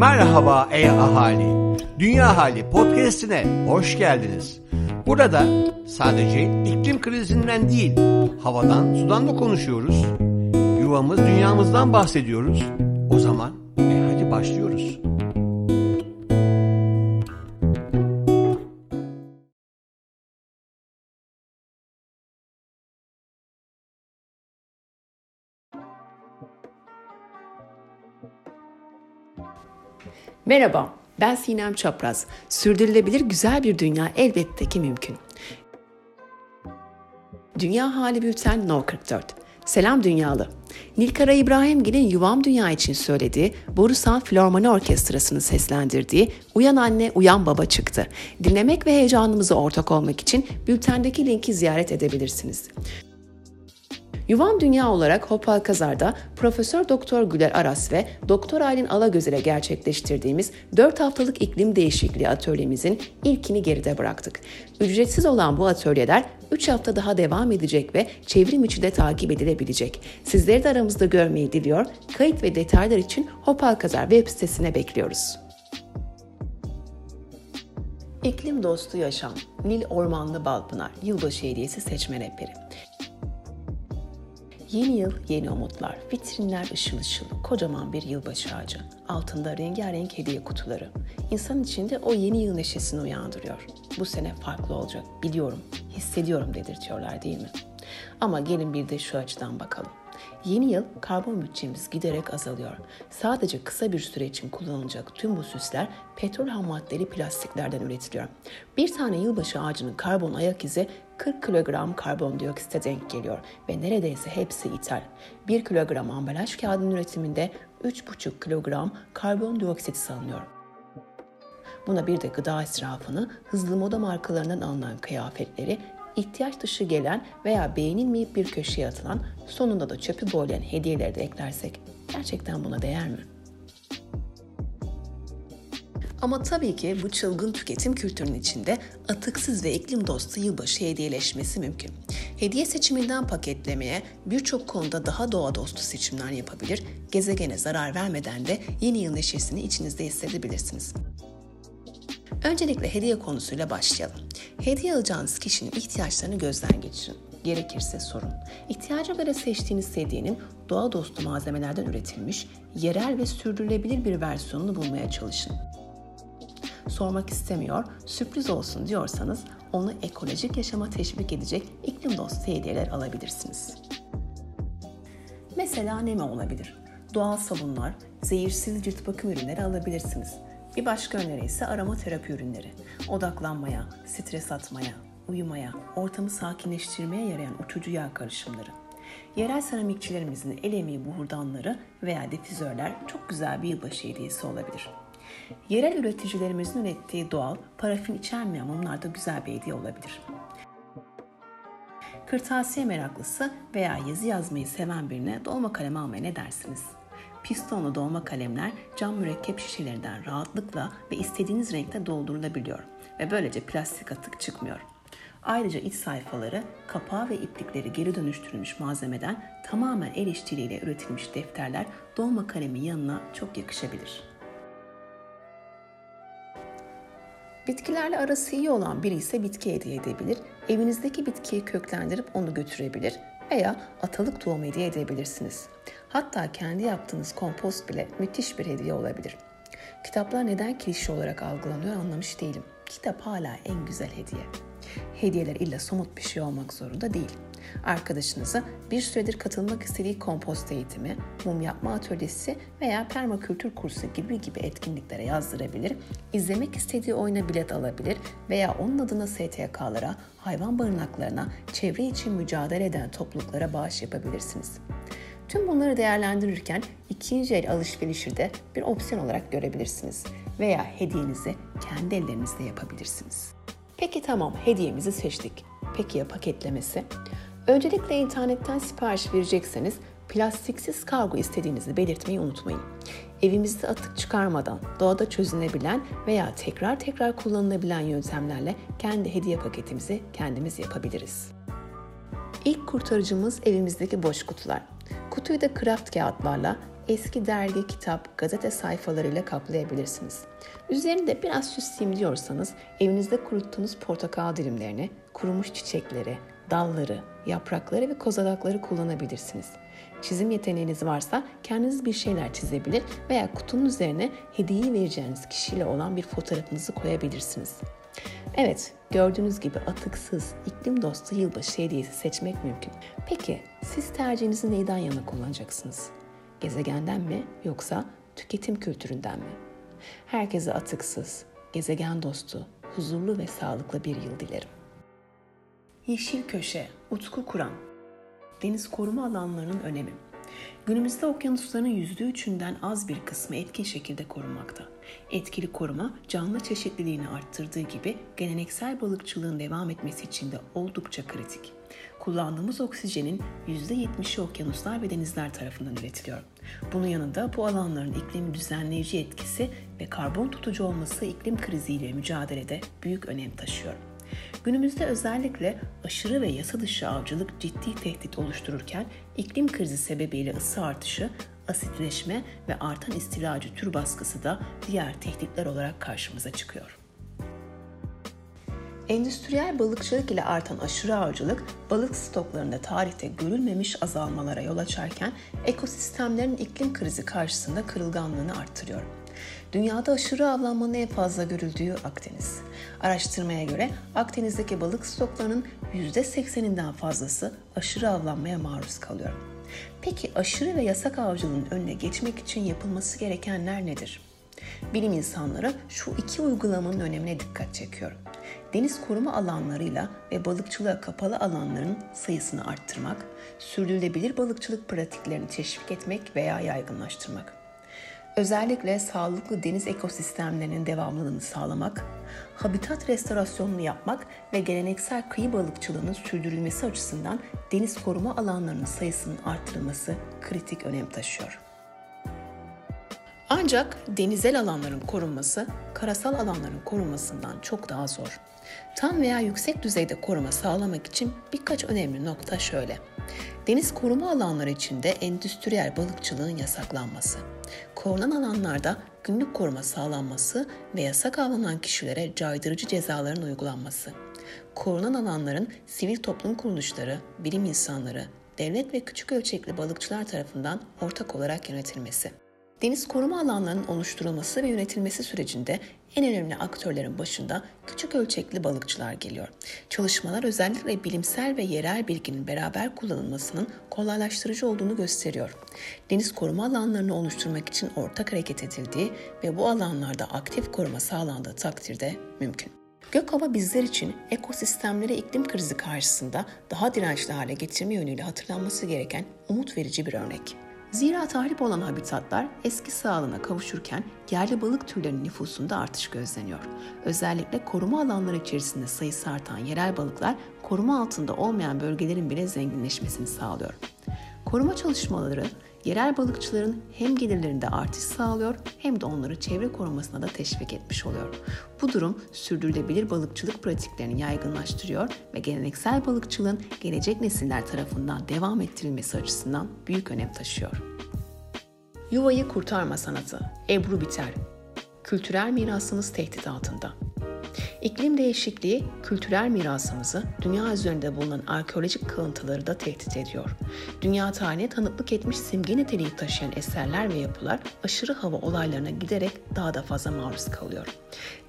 Merhaba ey ahali. Dünya Hali podcast'ine hoş geldiniz. Burada sadece iklim krizinden değil, havadan, sudan da konuşuyoruz. Yuvamız, dünyamızdan bahsediyoruz. O zaman e hadi başlıyoruz. Merhaba, ben Sinem Çapraz. Sürdürülebilir güzel bir dünya elbette ki mümkün. Dünya Hali Bülten No 44. Selam Dünyalı. Nilkara İbrahimgil'in Yuvam Dünya için söylediği Borusan Filarmoni Orkestrası'nın seslendirdiği Uyan Anne Uyan Baba çıktı. Dinlemek ve heyecanımıza ortak olmak için bültendeki linki ziyaret edebilirsiniz. Yuvan Dünya olarak Hopal Kazar'da Profesör Doktor Güler Aras ve Doktor Aylin Alagöz ile gerçekleştirdiğimiz 4 haftalık iklim değişikliği atölyemizin ilkini geride bıraktık. Ücretsiz olan bu atölyeler 3 hafta daha devam edecek ve çevrim içi de takip edilebilecek. Sizleri de aramızda görmeyi diliyor. Kayıt ve detaylar için Hopal Kazar web sitesine bekliyoruz. İklim Dostu Yaşam, Nil Ormanlı Balpınar, Yılbaşı Hediyesi Seçme Rehberi. Yeni yıl, yeni umutlar, vitrinler ışıl ışıl, kocaman bir yılbaşı ağacı, altında rengarenk hediye kutuları. İnsan içinde o yeni yıl neşesini uyandırıyor. Bu sene farklı olacak, biliyorum, hissediyorum dedirtiyorlar değil mi? Ama gelin bir de şu açıdan bakalım. Yeni yıl karbon bütçemiz giderek azalıyor. Sadece kısa bir süre için kullanılacak tüm bu süsler petrol ham maddeli plastiklerden üretiliyor. Bir tane yılbaşı ağacının karbon ayak izi 40 kilogram karbondioksite denk geliyor ve neredeyse hepsi ithal. 1 kilogram ambalaj kağıdının üretiminde 3,5 kilogram karbondioksit salınıyor. Buna bir de gıda israfını, hızlı moda markalarından alınan kıyafetleri, ihtiyaç dışı gelen veya beğenilmeyip bir köşeye atılan, sonunda da çöpü boylayan hediyeleri de eklersek gerçekten buna değer mi? Ama tabii ki bu çılgın tüketim kültürünün içinde atıksız ve iklim dostu yılbaşı hediyeleşmesi mümkün. Hediye seçiminden paketlemeye birçok konuda daha doğa dostu seçimler yapabilir, gezegene zarar vermeden de yeni yıl neşesini içinizde hissedebilirsiniz. Öncelikle hediye konusuyla başlayalım. Hediye alacağınız kişinin ihtiyaçlarını gözden geçirin. Gerekirse sorun. İhtiyaca göre seçtiğiniz hediyenin doğa dostu malzemelerden üretilmiş, yerel ve sürdürülebilir bir versiyonunu bulmaya çalışın sormak istemiyor, sürpriz olsun diyorsanız onu ekolojik yaşama teşvik edecek iklim dostu hediyeler alabilirsiniz. Mesela ne mi olabilir? Doğal sabunlar, zehirsiz cilt bakım ürünleri alabilirsiniz. Bir başka öneri ise aromaterapi ürünleri. Odaklanmaya, stres atmaya, uyumaya, ortamı sakinleştirmeye yarayan uçucu yağ karışımları. Yerel seramikçilerimizin el emeği buhurdanları veya difüzörler çok güzel bir yılbaşı hediyesi olabilir. Yerel üreticilerimizin ürettiği doğal, parafin içermeyen mumlar da güzel bir hediye olabilir. Kırtasiye meraklısı veya yazı yazmayı seven birine dolma kalem almaya ne dersiniz? Pistonlu dolma kalemler cam mürekkep şişelerinden rahatlıkla ve istediğiniz renkte doldurulabiliyor ve böylece plastik atık çıkmıyor. Ayrıca iç sayfaları, kapağı ve iplikleri geri dönüştürülmüş malzemeden tamamen el işçiliğiyle üretilmiş defterler dolma kalemin yanına çok yakışabilir. Bitkilerle arası iyi olan biri ise bitki hediye edebilir, evinizdeki bitkiyi köklendirip onu götürebilir veya atalık tohum hediye edebilirsiniz. Hatta kendi yaptığınız kompost bile müthiş bir hediye olabilir. Kitaplar neden klişe olarak algılanıyor anlamış değilim. Kitap hala en güzel hediye. Hediyeler illa somut bir şey olmak zorunda değil. Arkadaşınıza bir süredir katılmak istediği kompost eğitimi, mum yapma atölyesi veya permakültür kursu gibi gibi etkinliklere yazdırabilir, izlemek istediği oyuna bilet alabilir veya onun adına STK'lara, hayvan barınaklarına, çevre için mücadele eden topluluklara bağış yapabilirsiniz. Tüm bunları değerlendirirken ikinci el alışverişi de bir opsiyon olarak görebilirsiniz veya hediyenizi kendi ellerinizle yapabilirsiniz. Peki tamam hediyemizi seçtik. Peki ya paketlemesi? Öncelikle internetten sipariş verecekseniz plastiksiz kargo istediğinizi belirtmeyi unutmayın. Evimizde atık çıkarmadan doğada çözünebilen veya tekrar tekrar kullanılabilen yöntemlerle kendi hediye paketimizi kendimiz yapabiliriz. İlk kurtarıcımız evimizdeki boş kutular. Kutuyu da kraft kağıtlarla eski dergi, kitap, gazete sayfalarıyla kaplayabilirsiniz. Üzerinde biraz süsleyeyim diyorsanız evinizde kuruttuğunuz portakal dilimlerini, kurumuş çiçekleri, dalları, yaprakları ve kozalakları kullanabilirsiniz. Çizim yeteneğiniz varsa kendiniz bir şeyler çizebilir veya kutunun üzerine hediye vereceğiniz kişiyle olan bir fotoğrafınızı koyabilirsiniz. Evet, gördüğünüz gibi atıksız, iklim dostu yılbaşı hediyesi seçmek mümkün. Peki, siz tercihinizi neyden yana kullanacaksınız? Gezegenden mi yoksa tüketim kültüründen mi? Herkese atıksız, gezegen dostu, huzurlu ve sağlıklı bir yıl dilerim. Yeşil Köşe, Utku Kuran Deniz koruma alanlarının önemi Günümüzde okyanusların %3'ünden az bir kısmı etkin şekilde korunmakta. Etkili koruma canlı çeşitliliğini arttırdığı gibi geleneksel balıkçılığın devam etmesi için de oldukça kritik. Kullandığımız oksijenin %70'i okyanuslar ve denizler tarafından üretiliyor. Bunun yanında bu alanların iklimi düzenleyici etkisi ve karbon tutucu olması iklim kriziyle mücadelede büyük önem taşıyor. Günümüzde özellikle aşırı ve yasa dışı avcılık ciddi tehdit oluştururken iklim krizi sebebiyle ısı artışı, asitleşme ve artan istilacı tür baskısı da diğer tehditler olarak karşımıza çıkıyor. Endüstriyel balıkçılık ile artan aşırı avcılık balık stoklarında tarihte görülmemiş azalmalara yol açarken ekosistemlerin iklim krizi karşısında kırılganlığını arttırıyor. Dünyada aşırı avlanmanın en fazla görüldüğü Akdeniz. Araştırmaya göre Akdeniz'deki balık stoklarının %80'inden fazlası aşırı avlanmaya maruz kalıyor. Peki aşırı ve yasak avcılığın önüne geçmek için yapılması gerekenler nedir? Bilim insanları şu iki uygulamanın önemine dikkat çekiyor. Deniz koruma alanlarıyla ve balıkçılığa kapalı alanların sayısını arttırmak, sürdürülebilir balıkçılık pratiklerini teşvik etmek veya yaygınlaştırmak. Özellikle sağlıklı deniz ekosistemlerinin devamlılığını sağlamak, habitat restorasyonunu yapmak ve geleneksel kıyı balıkçılığının sürdürülmesi açısından deniz koruma alanlarının sayısının artırılması kritik önem taşıyor. Ancak denizel alanların korunması, karasal alanların korunmasından çok daha zor. Tam veya yüksek düzeyde koruma sağlamak için birkaç önemli nokta şöyle. Deniz koruma alanları içinde endüstriyel balıkçılığın yasaklanması, korunan alanlarda günlük koruma sağlanması ve yasak avlanan kişilere caydırıcı cezaların uygulanması, korunan alanların sivil toplum kuruluşları, bilim insanları, devlet ve küçük ölçekli balıkçılar tarafından ortak olarak yönetilmesi. Deniz koruma alanlarının oluşturulması ve yönetilmesi sürecinde en önemli aktörlerin başında küçük ölçekli balıkçılar geliyor. Çalışmalar özellikle bilimsel ve yerel bilginin beraber kullanılmasının kolaylaştırıcı olduğunu gösteriyor. Deniz koruma alanlarını oluşturmak için ortak hareket edildiği ve bu alanlarda aktif koruma sağlandığı takdirde mümkün. Gökova bizler için ekosistemleri iklim krizi karşısında daha dirençli hale getirme yönüyle hatırlanması gereken umut verici bir örnek. Zira tahrip olan habitatlar eski sağlığına kavuşurken yerli balık türlerinin nüfusunda artış gözleniyor. Özellikle koruma alanları içerisinde sayısı artan yerel balıklar koruma altında olmayan bölgelerin bile zenginleşmesini sağlıyor. Koruma çalışmaları yerel balıkçıların hem gelirlerinde artış sağlıyor hem de onları çevre korumasına da teşvik etmiş oluyor. Bu durum sürdürülebilir balıkçılık pratiklerini yaygınlaştırıyor ve geleneksel balıkçılığın gelecek nesiller tarafından devam ettirilmesi açısından büyük önem taşıyor. Yuvayı kurtarma sanatı Ebru Biter Kültürel mirasımız tehdit altında. İklim değişikliği kültürel mirasımızı, dünya üzerinde bulunan arkeolojik kalıntıları da tehdit ediyor. Dünya tarihine tanıklık etmiş simge niteliği taşıyan eserler ve yapılar aşırı hava olaylarına giderek daha da fazla maruz kalıyor.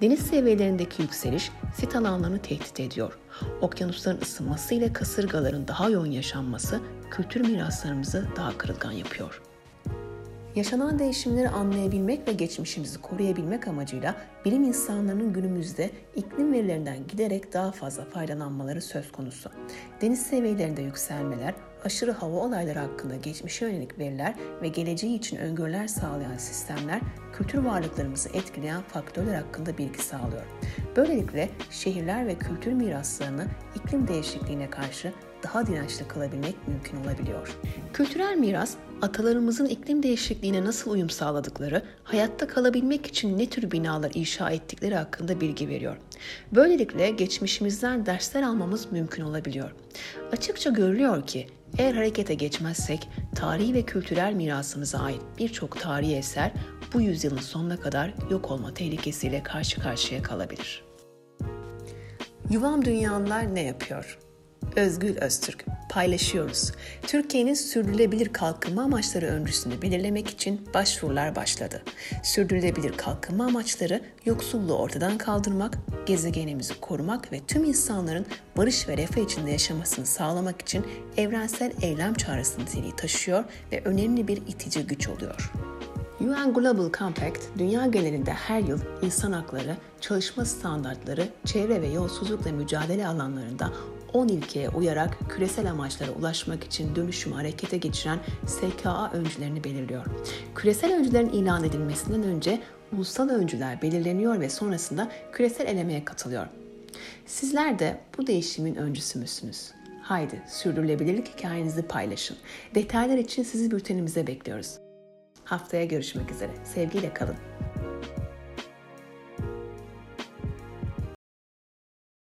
Deniz seviyelerindeki yükseliş sit alanlarını tehdit ediyor. Okyanusların ısınması ile kasırgaların daha yoğun yaşanması kültür miraslarımızı daha kırılgan yapıyor. Yaşanan değişimleri anlayabilmek ve geçmişimizi koruyabilmek amacıyla bilim insanlarının günümüzde iklim verilerinden giderek daha fazla faydalanmaları söz konusu. Deniz seviyelerinde yükselmeler, aşırı hava olayları hakkında geçmişe yönelik veriler ve geleceği için öngörüler sağlayan sistemler kültür varlıklarımızı etkileyen faktörler hakkında bilgi sağlıyor. Böylelikle şehirler ve kültür miraslarını iklim değişikliğine karşı daha dirençli kalabilmek mümkün olabiliyor. Kültürel miras, atalarımızın iklim değişikliğine nasıl uyum sağladıkları, hayatta kalabilmek için ne tür binalar inşa ettikleri hakkında bilgi veriyor. Böylelikle geçmişimizden dersler almamız mümkün olabiliyor. Açıkça görülüyor ki Eğer harekete geçmezsek tarihi ve kültürel mirasımıza ait birçok tarihi eser bu yüzyılın sonuna kadar yok olma tehlikesiyle karşı karşıya kalabilir. Yuvam Dünyalılar ne yapıyor? Özgül Öztürk paylaşıyoruz. Türkiye'nin sürdürülebilir kalkınma amaçları öncüsünü belirlemek için başvurular başladı. Sürdürülebilir kalkınma amaçları yoksulluğu ortadan kaldırmak, gezegenimizi korumak ve tüm insanların barış ve refah içinde yaşamasını sağlamak için evrensel eylem çağrısı niteliği taşıyor ve önemli bir itici güç oluyor. UN Global Compact, dünya genelinde her yıl insan hakları, çalışma standartları, çevre ve yolsuzlukla mücadele alanlarında 10 ilkeye uyarak küresel amaçlara ulaşmak için dönüşümü harekete geçiren SKA öncülerini belirliyor. Küresel öncülerin ilan edilmesinden önce ulusal öncüler belirleniyor ve sonrasında küresel elemeye katılıyor. Sizler de bu değişimin öncüsü müsünüz? Haydi sürdürülebilirlik hikayenizi paylaşın. Detaylar için sizi bültenimize bekliyoruz. Haftaya görüşmek üzere. Sevgiyle kalın.